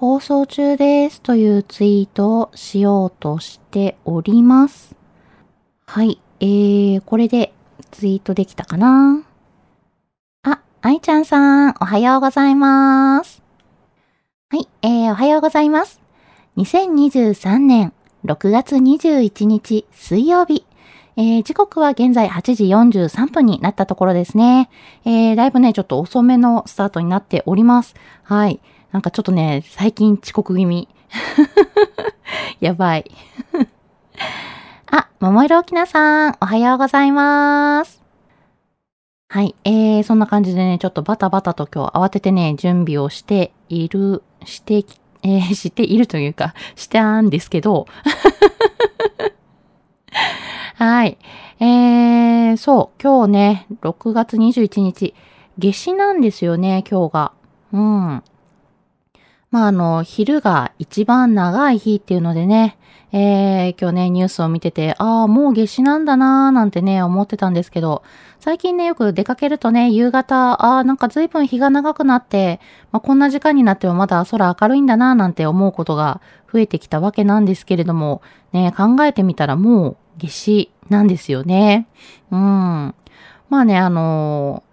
放送中ですというツイートをしようとしております。はい、えー、これでツイートできたかな？あ、愛ちゃんさん、おはようございます。はい、えー、おはようございます。2023年6月21日水曜日。えー、時刻は現在8時43分になったところですね。えー、だいぶね、ちょっと遅めのスタートになっております。はい。なんかちょっとね、最近遅刻気味。やばい。あ、桃色きなさん、おはようございます。はい。えー、そんな感じでね、ちょっとバタバタと今日慌ててね、準備をしている、してき、えー、しているというか、したんですけど、はい。えー、そう、今日ね、6月21日、夏至なんですよね、今日が。うん。まあ、あの、昼が一番長い日っていうのでね、えー、今日ね、ニュースを見てて、ああ、もう夏至なんだなーなんてね、思ってたんですけど、最近ね、よく出かけるとね、夕方、ああ、なんか随分日が長くなって、まあ、こんな時間になってもまだ空明るいんだなーなんて思うことが増えてきたわけなんですけれども、ね、考えてみたらもう夏至なんですよね。うん。まあね、あのー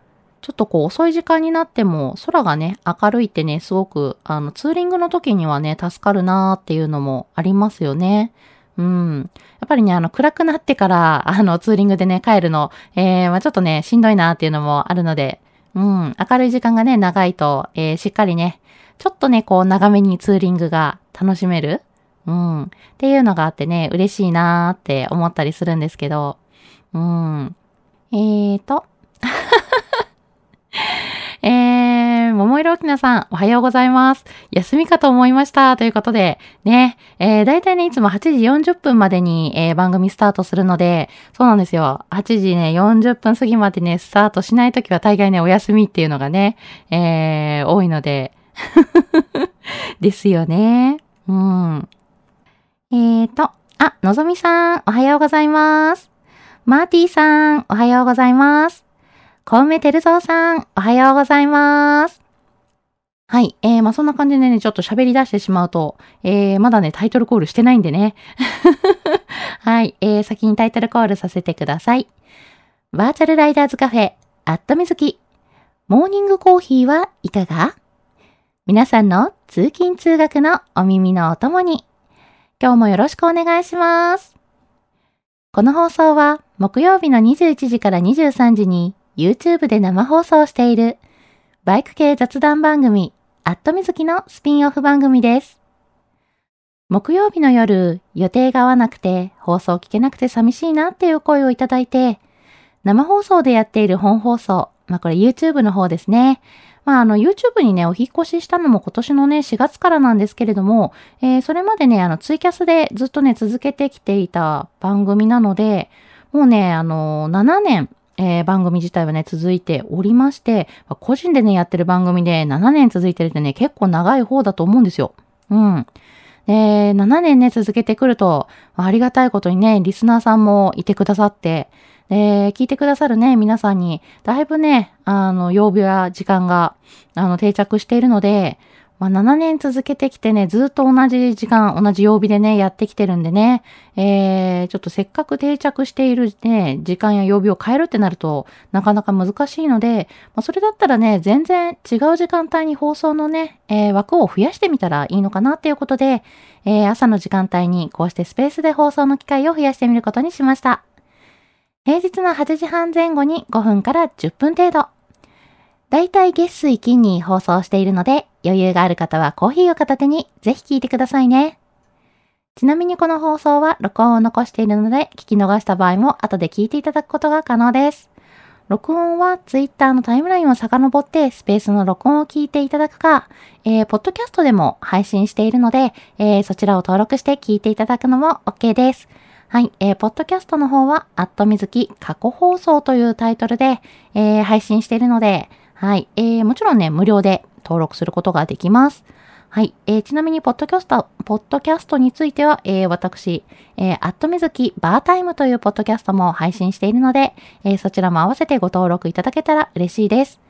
ちょっとこう遅い時間になっても空がね、明るいってね、すごく、あの、ツーリングの時にはね、助かるなーっていうのもありますよね。うん。やっぱりね、あの、暗くなってから、あの、ツーリングでね、帰るの、えー、まあちょっとね、しんどいなっていうのもあるので、うん、明るい時間がね、長いと、えー、しっかりね、ちょっとね、こう、長めにツーリングが楽しめる。うん。っていうのがあってね、嬉しいなーって思ったりするんですけど、うん。えーと、えー、桃色きなさん、おはようございます。休みかと思いました。ということで、ね、えー、だいたいね、いつも8時40分までに、えー、番組スタートするので、そうなんですよ。8時ね、40分過ぎまでね、スタートしないときは大概ね、お休みっていうのがね、えー、多いので、ですよね。うん。えーと、あ、のぞみさん、おはようございます。マーティーさん、おはようございます。小梅照蔵さん、おはようございます。はい。えー、まあ、そんな感じでね、ちょっと喋り出してしまうと、えー、まだね、タイトルコールしてないんでね。はい。えー、先にタイトルコールさせてください。バーチャルライダーズカフェ、アットみずき。モーニングコーヒーはいかが？皆さんの通勤通学のお耳のお供に、今日もよろしくお願いします。この放送は木曜日の21時から23時に YouTube で生放送しているバイク系雑談番組アットみずきのスピンオフ番組です。木曜日の夜予定が合わなくて放送聞けなくて寂しいなっていう声をいただいて生放送でやっている本放送、まあこれ YouTube の方ですね。まあ、あの、YouTube にね、お引越ししたのも今年のね、4月からなんですけれども、えー、それまでね、あの、ツイキャスでずっとね、続けてきていた番組なので、もうね、あの、7年、えー、番組自体はね、続いておりまして、個人でね、やってる番組で7年続いてるってね、結構長い方だと思うんですよ。うん。で、7年ね、続けてくると、ありがたいことにね、リスナーさんもいてくださって、で、聞いてくださるね、皆さんに、だいぶね、あの、曜日や時間が、あの、定着しているので、まあ、7年続けてきてね、ずっと同じ時間、同じ曜日でね、やってきてるんでね、えー、ちょっとせっかく定着しているね、時間や曜日を変えるってなると、なかなか難しいので、まあ、それだったらね、全然違う時間帯に放送のね、えー、枠を増やしてみたらいいのかなっていうことで、えー、朝の時間帯にこうしてスペースで放送の機会を増やしてみることにしました。平日の8時半前後に5分から10分程度。だいたい月水金に放送しているので、余裕がある方はコーヒーを片手にぜひ聞いてくださいね。ちなみにこの放送は録音を残しているので、聞き逃した場合も後で聞いていただくことが可能です。録音は Twitter のタイムラインを遡ってスペースの録音を聞いていただくか、えー、ポッドキャストでも配信しているので、えー、そちらを登録して聞いていただくのも OK です。はい、えー、ポッドキャストの方は、アットみずき過去放送というタイトルで、えー、配信しているので、はい、えー、もちろんね、無料で登録することができます。はい。えー、ちなみに、ポッドキャスト、ポッドキャストについては、えー、私、えー、アットみずきバータイムというポッドキャストも配信しているので、えー、そちらも合わせてご登録いただけたら嬉しいです。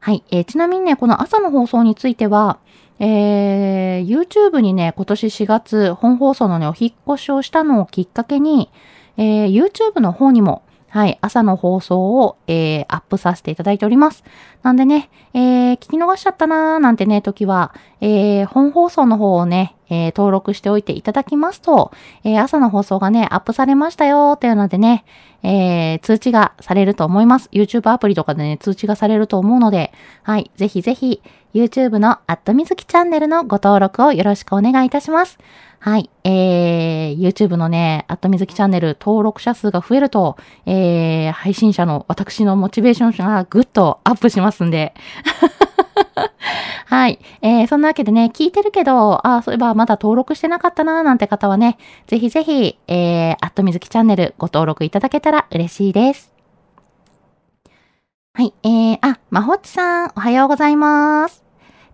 はい。えー、ちなみにね、この朝の放送については、えー、YouTube にね、今年4月、本放送のね、お引越しをしたのをきっかけに、えー、YouTube の方にも、はい、朝の放送を、えー、アップさせていただいております。なんでね、えー、聞き逃しちゃったなーなんてね、時は、えー、本放送の方をね、えー、登録しておいていただきますと、えー、朝の放送がね、アップされましたよっていうのでね、えー、通知がされると思います。YouTube アプリとかでね、通知がされると思うので、はい、ぜひぜひ、YouTube のアットみずきチャンネルのご登録をよろしくお願いいたします。はい。えー、YouTube のね、アットみずきチャンネル登録者数が増えると、えー、配信者の私のモチベーションがぐっとアップしますんで。はい。えー、そんなわけでね、聞いてるけど、あ、そういえばまだ登録してなかったなーなんて方はね、ぜひぜひ、えー、アットみずきチャンネルご登録いただけたら嬉しいです。はい。えー、あ、まほっちさん、おはようございます。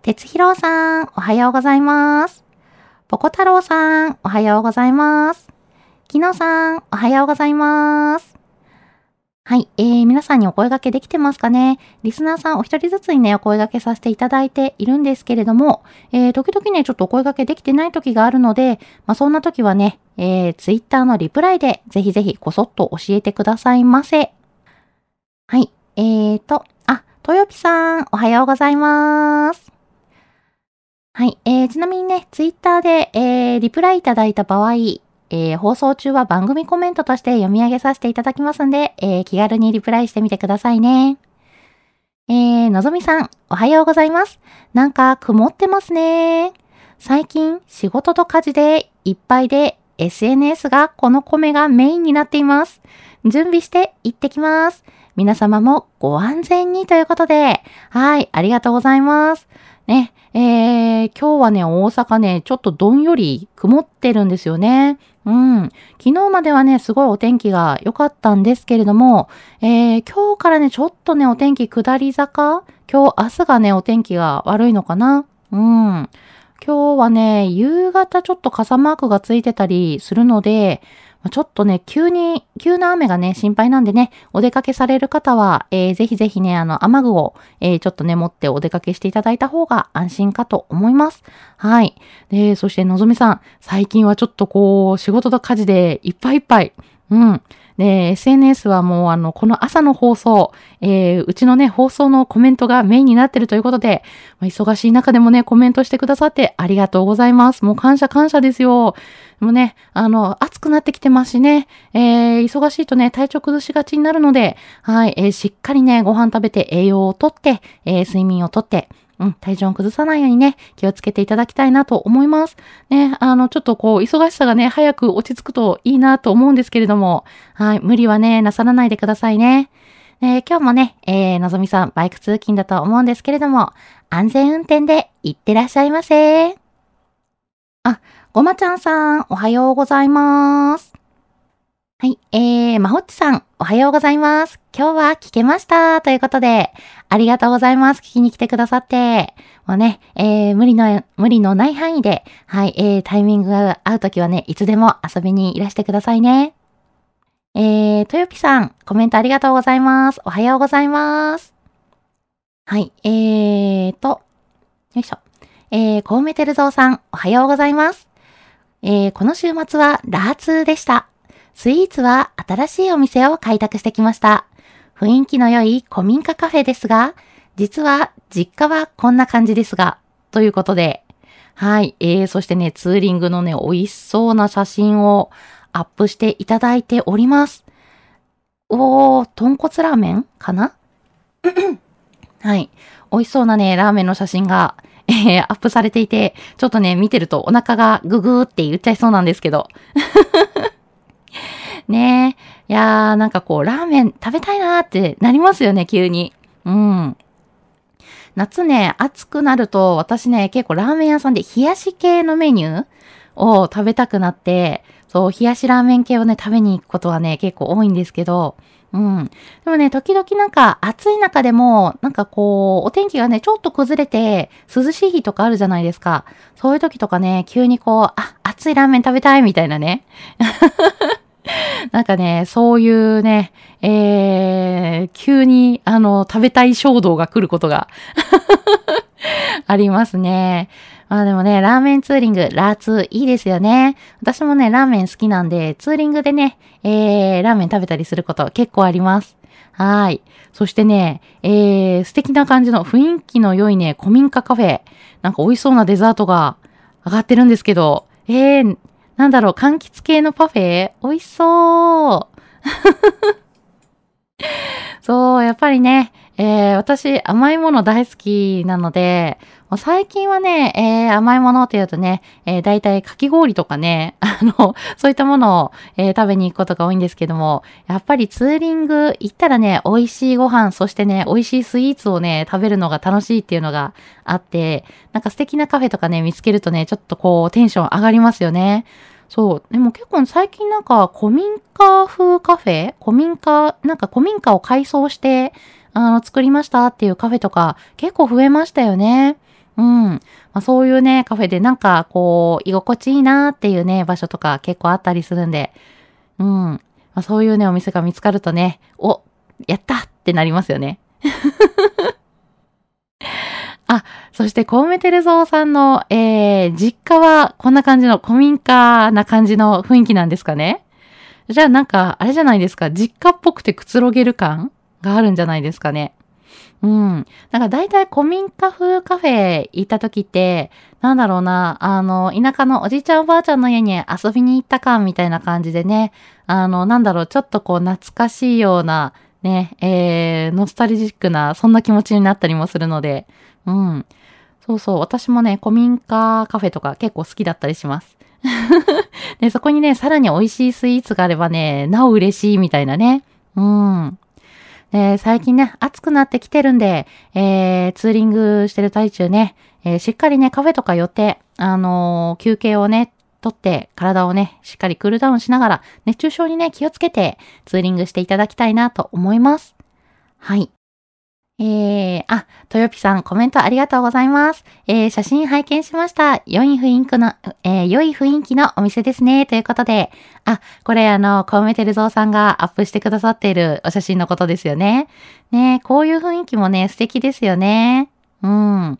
てつひろうさん、おはようございます。ぽこ太郎さん、おはようございます。きのさん、おはようございます。はい。えー、皆さんにお声掛けできてますかね？リスナーさんお一人ずつにね、お声掛けさせていただいているんですけれども、えー、時々ね、ちょっとお声掛けできてない時があるので、まあ、そんな時はね、えー、ツイッターのリプライで、ぜひぜひこそっと教えてくださいませ。はい。えーと、あ、とよぴさん、おはようございます。はい。えー、ちなみにね、ツイッターで、えー、リプライいただいた場合、ー、放送中は番組コメントとして読み上げさせていただきますんで、えー、気軽にリプライしてみてくださいね。えー、のぞみさん、おはようございます。なんか曇ってますね。最近仕事と家事でいっぱいで SNS がこの米がメインになっています。準備して行ってきます。皆様もご安全にということで、はい、ありがとうございます。ね、えー、今日はね、大阪ね、ちょっとどんより曇ってるんですよね。うん。昨日まではね、すごいお天気が良かったんですけれども、えー、今日からね、ちょっとね、お天気下り坂？今日、明日がね、お天気が悪いのかな？うん。今日はね、夕方ちょっと傘マークがついてたりするので、ちょっとね、急に、急な雨がね、心配なんでね、お出かけされる方は、えー、ぜひぜひね、あの、雨具を、えー、ちょっとね、持ってお出かけしていただいた方が安心かと思います。はい。で、そして、のぞみさん、最近はちょっとこう、仕事と家事でいっぱいいっぱい。うん。で、SNS はもうあの、この朝の放送、えー、うちのね、放送のコメントがメインになってるということで、まあ、忙しい中でもね、コメントしてくださってありがとうございます。もう感謝感謝ですよ。もうね、あの、暑くなってきてますしね、えー、忙しいとね、体調崩しがちになるので、はい、えー、しっかりね、ご飯食べて栄養をとって、えー、睡眠をとって、うん、体調を崩さないようにね、気をつけていただきたいなと思います。ね、あの、ちょっとこう、忙しさがね、早く落ち着くといいなと思うんですけれども、はい、無理はね、なさらないでくださいね。え、今日もね、えー、のぞみさん、バイク通勤だと思うんですけれども、安全運転で行ってらっしゃいませ。あ、ごまちゃんさん、おはようございます。はい。えー、まほっちさん、おはようございます。今日は聞けました。ということで、ありがとうございます。聞きに来てくださって。もうね、えー、無理の、無理のない範囲で、はい、えー、タイミングが合うときはね、いつでも遊びにいらしてくださいね。えー、とよぴさん、コメントありがとうございます。おはようございます。はい、えーと、よいしょ。えー、コウメテルゾウさん、おはようございます。えー、この週末はラーツーでした。スイーツは新しいお店を開拓してきました。雰囲気の良い古民家カフェですが、実は実家はこんな感じですが、ということで、はい、えー、そしてね、ツーリングのね、美味しそうな写真をアップしていただいております。おー、豚骨ラーメンかな？はい。美味しそうなね、ラーメンの写真が、えー、アップされていて、ちょっとね、見てるとお腹がググーって言っちゃいそうなんですけど。ねえ。いやー、なんかこう、ラーメン食べたいなーってなりますよね、急に。うん。夏ね、暑くなると、私ね、結構ラーメン屋さんで冷やし系のメニューを食べたくなって、そう、冷やしラーメン系をね、食べに行くことはね、結構多いんですけど、うん。でもね、時々なんか暑い中でも、なんかこう、お天気がね、ちょっと崩れて、涼しい日とかあるじゃないですか。そういう時とかね、急にこう、あ、熱いラーメン食べたいみたいなね。なんかね、そういうね、えー、急に、あの、食べたい衝動が来ることが ありますね。まあでもね、ラーメンツーリング、ラーツーいいですよね。私もね、ラーメン好きなんで、ツーリングでね、えー、ラーメン食べたりすること結構あります。はい。そしてね、えー、素敵な感じの雰囲気の良いね、古民家カフェ。なんか美味しそうなデザートが上がってるんですけど、えー、なんだろう、柑橘系のパフェ？美味しそう。そう、やっぱりね、えー、私甘いもの大好きなので、もう最近はね、えー、甘いものって言うとね、えー、大体かき氷とかね、あの、そういったものを、えー、食べに行くことが多いんですけども、やっぱりツーリング行ったらね、美味しいご飯、そしてね、美味しいスイーツをね、食べるのが楽しいっていうのがあって、なんか素敵なカフェとかね、見つけるとね、ちょっとこう、テンション上がりますよね。そう。でも結構最近なんか古民家風カフェ古民家、なんか古民家を改装して、あの、作りましたっていうカフェとか結構増えましたよね。うん。まあ、そういうね、カフェでなんかこう、居心地いいなっていうね、場所とか結構あったりするんで、うん。まあ、そういうね、お店が見つかるとね、お、やったってなりますよね。あ、そして、コウメテルゾウさんの、えー、実家はこんな感じの古民家な感じの雰囲気なんですかねじゃあなんか、あれじゃないですか、実家っぽくてくつろげる感があるんじゃないですかね。うん。なんか大体古民家風カフェ行った時って、なんだろうな、あの、田舎のおじいちゃんおばあちゃんの家に遊びに行った感みたいな感じでね、あの、なんだろう、ちょっとこう懐かしいような、ね、えー、ノスタルジックな、そんな気持ちになったりもするので、うん。そうそう、私もね、古民家カフェとか結構好きだったりします。で、そこにね、さらに美味しいスイーツがあればね、なお嬉しいみたいなね。うん。で、最近ね、暑くなってきてるんで、えー、ツーリングしてる最中ね、えー、しっかりね、カフェとか寄って、あの、休憩をね、とって、体をね、しっかりクールダウンしながら、熱中症にね、気をつけて、ツーリングしていただきたいなと思います。はい。えー、あ、とよぴさん、コメントありがとうございます。えー、写真拝見しました。良い雰囲気の、えー、良い雰囲気のお店ですね。ということで、あ、これあの、コウメテルゾウさんがアップしてくださっているお写真のことですよね。ねこういう雰囲気もね、素敵ですよね。うん。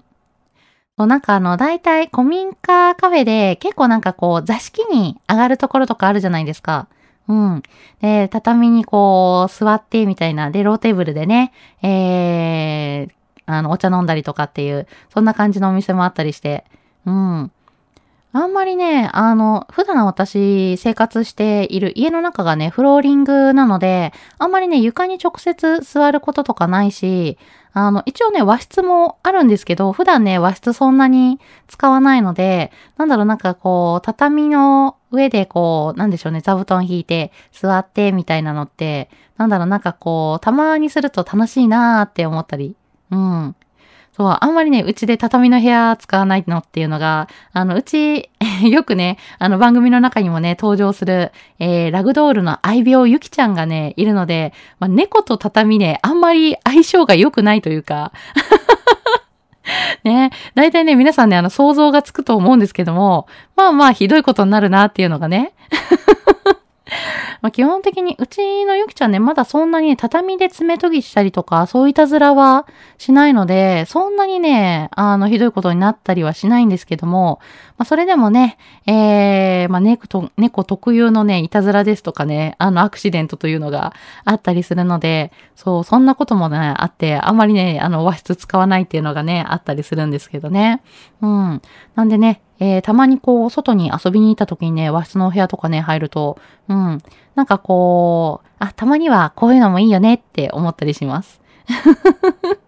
そうなんかあの、大体古民家カフェで結構なんかこう、座敷に上がるところとかあるじゃないですか。うん。で、畳にこう、座ってみたいな、で、ローテーブルでね、えー、あの、お茶飲んだりとかっていう、そんな感じのお店もあったりして、うん。あんまりね、あの、普段私生活している家の中がね、フローリングなので、あんまりね、床に直接座ることとかないし、あの、一応ね、和室もあるんですけど、普段ね、和室そんなに使わないので、なんだろう、なんかこう、畳の上でこう、なんでしょうね、座布団引いて座ってみたいなのって、なんだろう、なんかこう、たまにすると楽しいなーって思ったり、うん。そう、あんまりね、うちで畳の部屋使わないのっていうのが、あの、うち、よくね、あの番組の中にもね、登場する、えー、ラグドールの愛病ゆきちゃんがね、いるので、まあ、猫と畳ね、あんまり相性が良くないというか、ね、大体ね、皆さんね、あの、想像がつくと思うんですけども、まあまあ、ひどいことになるなっていうのがね。ま、基本的に、うちのゆきちゃんね、まだそんなに畳で爪研ぎしたりとか、そういたずらはしないので、そんなにね、あの、ひどいことになったりはしないんですけども、まあ、それでもね、えー、まあ、猫と、猫特有のね、いたずらですとかね、あの、アクシデントというのがあったりするので、そう、そんなこともね、あって、あんまりね、あの、和室使わないっていうのがね、あったりするんですけどね。うん。なんでね、えー、たまにこう、外に遊びに行った時にね、和室のお部屋とかね、入ると、うん、なんかこう、あ、たまにはこういうのもいいよねって思ったりします。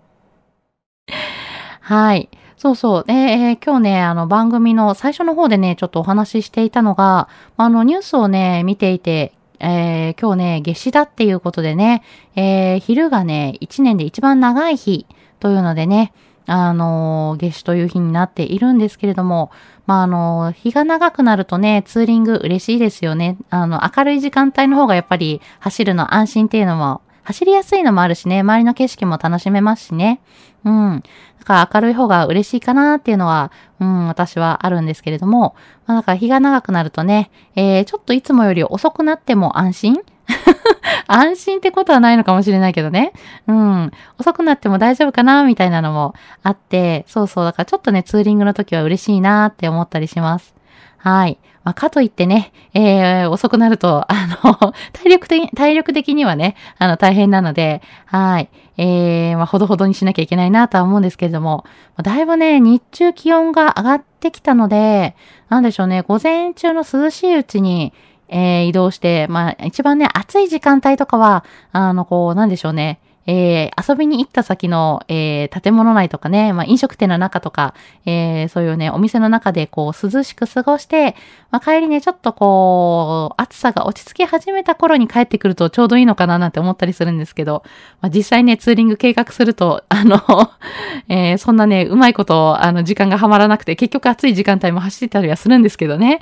はい。そうそう。で、えー、今日ね、あの番組の最初の方でね、ちょっとお話ししていたのが、あのニュースをね、見ていて、えー、今日ね、夏至だっていうことでね、えー、昼がね、一年で一番長い日というのでね、あの、夏至という日になっているんですけれども、まあ、あの、日が長くなるとね、ツーリング嬉しいですよね。あの、明るい時間帯の方がやっぱり走るの安心っていうのも、走りやすいのもあるしね、周りの景色も楽しめますしね。うん。だから明るい方が嬉しいかなっていうのは、うん、私はあるんですけれども、まあ、だから日が長くなるとね、えー、ちょっといつもより遅くなっても安心 安心ってことはないのかもしれないけどね。うん。遅くなっても大丈夫かなみたいなのもあって、そうそう。だからちょっとね、ツーリングの時は嬉しいなって思ったりします。はい。まあ、かといってね、えー、遅くなると、あの、体力的、体力的にはね、あの、大変なので、はい。えー、まあ、ほどほどにしなきゃいけないなとは思うんですけれども、だいぶね、日中気温が上がってきたので、なんでしょうね、午前中の涼しいうちに、えー、移動して、まあ、一番ね、暑い時間帯とかは、あの、こう、なんでしょうね。えー、遊びに行った先の、えー、建物内とかね、まあ、飲食店の中とか、えー、そういうね、お店の中でこう、涼しく過ごして、まあ、帰りね、ちょっとこう、暑さが落ち着き始めた頃に帰ってくるとちょうどいいのかななんて思ったりするんですけど、まあ、実際ね、ツーリング計画すると、あの えー、そんなね、うまいこと、あの、時間がはまらなくて、結局暑い時間帯も走ってたりはするんですけどね。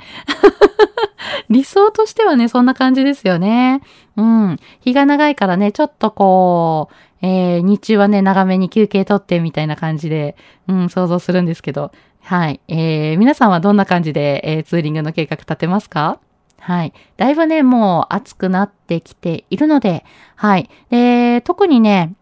理想としてはね、そんな感じですよね。うん。日が長いからね、ちょっとこう、えー、日中はね、長めに休憩とってみたいな感じで、うん、想像するんですけど、はい。えー、皆さんはどんな感じで、えー、ツーリングの計画立てますか？はい。だいぶね、もう暑くなってきているので、はい。で、特にね、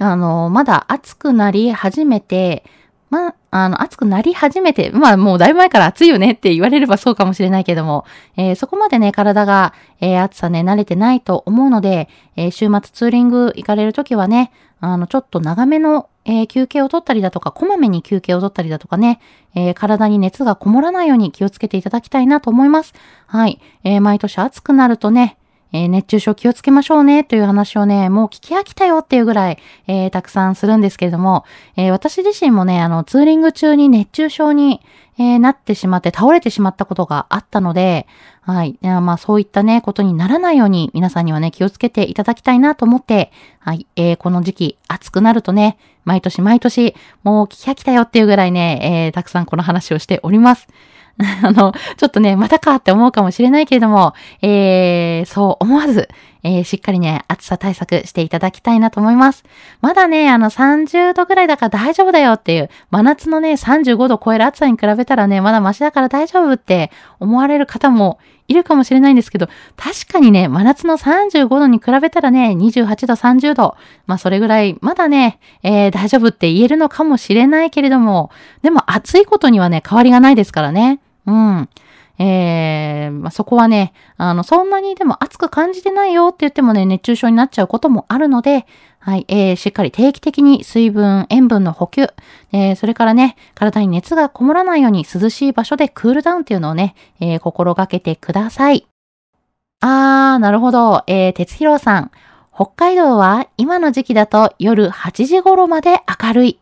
あの、まだ暑くなり始めて、ま、あの、暑くなり始めて、まあもうだいぶ前から暑いよね って言われればそうかもしれないけども、えー、そこまでね、体が、えー、暑さね、慣れてないと思うので、えー、週末ツーリング行かれるときはね、あの、ちょっと長めの、えー、休憩を取ったりだとか、こまめに休憩を取ったりだとかね、えー、体に熱がこもらないように気をつけていただきたいなと思います。はい。えー、毎年暑くなるとね、えー、熱中症気をつけましょうねという話をね、もう聞き飽きたよっていうぐらい、えー、たくさんするんですけれども、えー、私自身もね、あの、ツーリング中に熱中症に、えなってしまって倒れてしまったことがあったので、はい。まあ、そういったね、ことにならないように皆さんにはね、気をつけていただきたいなと思って、はい。えー、この時期暑くなるとね、毎年毎年、もう聞き飽きたよっていうぐらいね、え、たくさんこの話をしております。あの、ちょっとね、またかって思うかもしれないけれども、えー、そう思わず、えー、しっかりね、暑さ対策していただきたいなと思います。まだね、あの30度ぐらいだから大丈夫だよっていう、真夏のね、35度超える暑さに比べたらね、まだマシだから大丈夫って思われる方もいるかもしれないんですけど、確かにね、真夏の35度に比べたらね、28度、30度、まあそれぐらい、まだね、えー、大丈夫って言えるのかもしれないけれども、でも暑いことにはね、変わりがないですからね。うん。えー、まあ、そこはね、あの、そんなにでも暑く感じてないよって言ってもね、熱中症になっちゃうこともあるので、はい、えー、しっかり定期的に水分、塩分の補給、えー、それからね、体に熱がこもらないように涼しい場所でクールダウンっていうのをね、えー、心がけてください。あー、なるほど。えー、鉄広さん。北海道は今の時期だと夜8時頃まで明るい。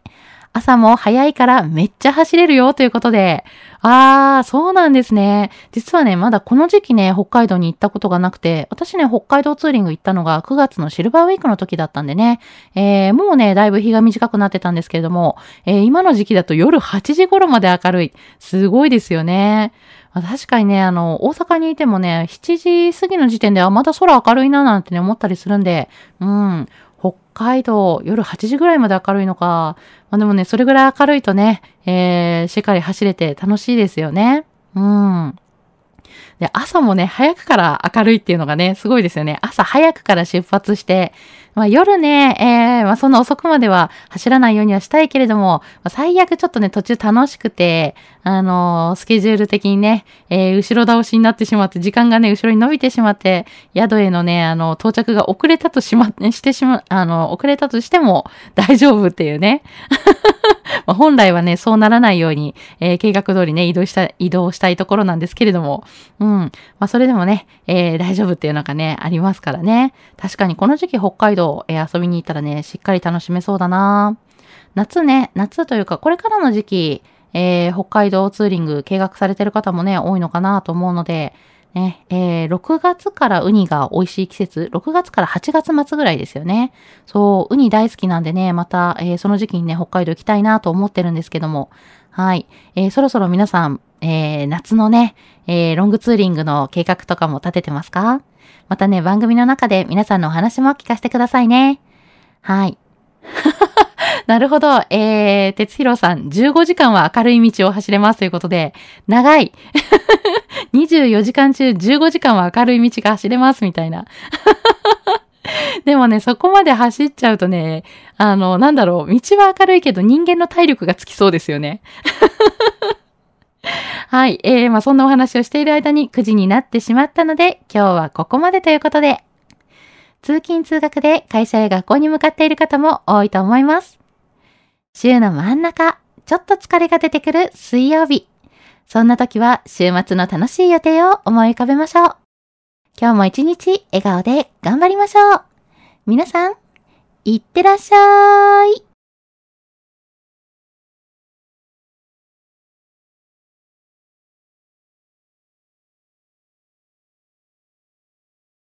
朝も早いからめっちゃ走れるよということで、あー、そうなんですね。実はね、まだこの時期ね、北海道に行ったことがなくて、私ね、北海道ツーリング行ったのが9月のシルバーウィークの時だったんでね、えー、もうね、だいぶ日が短くなってたんですけれども、えー、今の時期だと夜8時頃まで明るい。すごいですよね。確かにね、あの、大阪にいてもね、7時過ぎの時点ではまだ空明るいななんてね、思ったりするんで、うん、海道、夜8時ぐらいまで明るいのか。まあ、でもね、それぐらい明るいとね、えー、しっかり走れて楽しいですよね。うん。で、朝もね、早くから明るいっていうのがね、すごいですよね。朝早くから出発して、まあ、夜ね、えー、まあ、そんな遅くまでは走らないようにはしたいけれども、まあ、最悪ちょっとね、途中楽しくて、あのー、スケジュール的にね、えー、後ろ倒しになってしまって、時間がね、後ろに伸びてしまって、宿へのね、あの、到着が遅れたとしま、してしま、あの、遅れたとしても大丈夫っていうね。ま、本来はね、そうならないように、えー、計画通りね、移動した、移動したいところなんですけれども、うん。まあ、それでもね、えー、大丈夫っていうのがね、ありますからね。確かにこの時期北海道、えー、遊びに行ったらね、しっかり楽しめそうだな夏ね、夏というか、これからの時期、えー、北海道ツーリング計画されてる方もね、多いのかなと思うので、ね、えー、6月からウニが美味しい季節、6月から8月末ぐらいですよね。そう、ウニ大好きなんでね、また、えー、その時期にね、北海道行きたいなと思ってるんですけども、はい。えー、そろそろ皆さん、えー、夏のね、えー、ロングツーリングの計画とかも立ててますか？またね、番組の中で皆さんのお話も聞かせてくださいね。はい。なるほど。えー、哲弘さん、15時間は明るい道を走れますということで、長い。24時間中15時間は明るい道が走れますみたいな。でもね、そこまで走っちゃうとね、あの、なんだろう、道は明るいけど人間の体力がつきそうですよね。はい。えー、まあ、そんなお話をしている間に9時になってしまったので、今日はここまでということで、通勤通学で会社や学校に向かっている方も多いと思います。週の真ん中、ちょっと疲れが出てくる水曜日。そんな時は週末の楽しい予定を思い浮かべましょう。今日も一日笑顔で頑張りましょう。皆さん、いってらっしゃい。